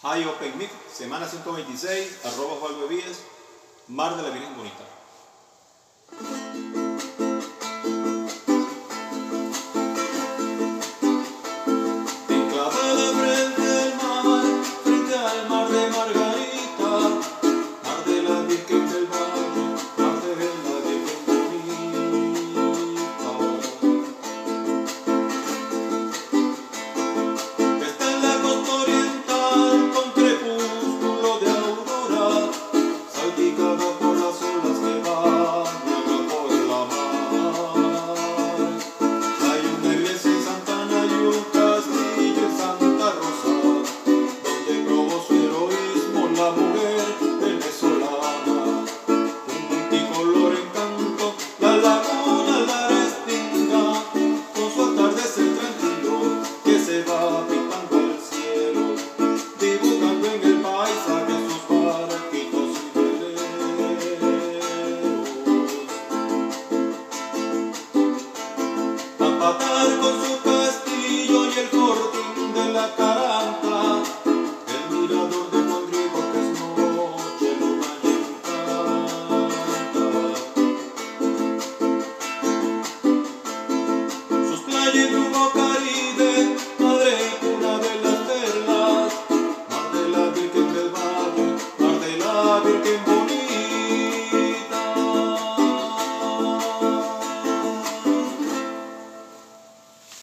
High Open Meet, semana 126, arroba Juan Mar de la Virgen Bonita. Con su castillo y el coro de la caranta, el mirador de Rodrigo que es noche lo valen.